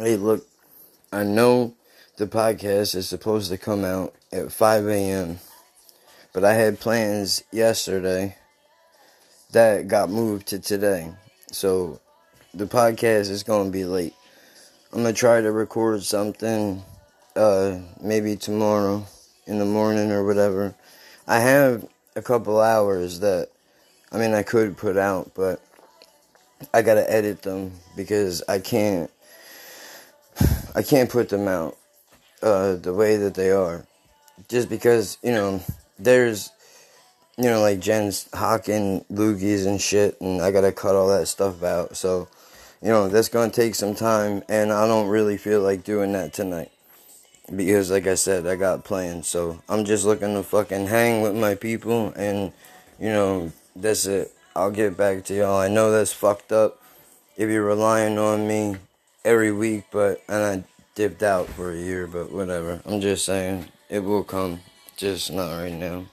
Hey, look, I know the podcast is supposed to come out at 5 a.m., but I had plans yesterday that got moved to today. So the podcast is going to be late. I'm going to try to record something uh, maybe tomorrow in the morning or whatever. I have a couple hours that, I mean, I could put out, but I got to edit them because I can't I can't put them out uh, the way that they are, just because you know there's you know like Jen's hawking loogies and shit, and I gotta cut all that stuff out. So you know that's gonna take some time, and I don't really feel like doing that tonight because, like I said, I got plans. So I'm just looking to fucking hang with my people, and you know that's it. I'll get back to y'all. I know that's fucked up if you're relying on me every week, but and I dipped out for a year, but whatever. I'm just saying it will come, just not right now.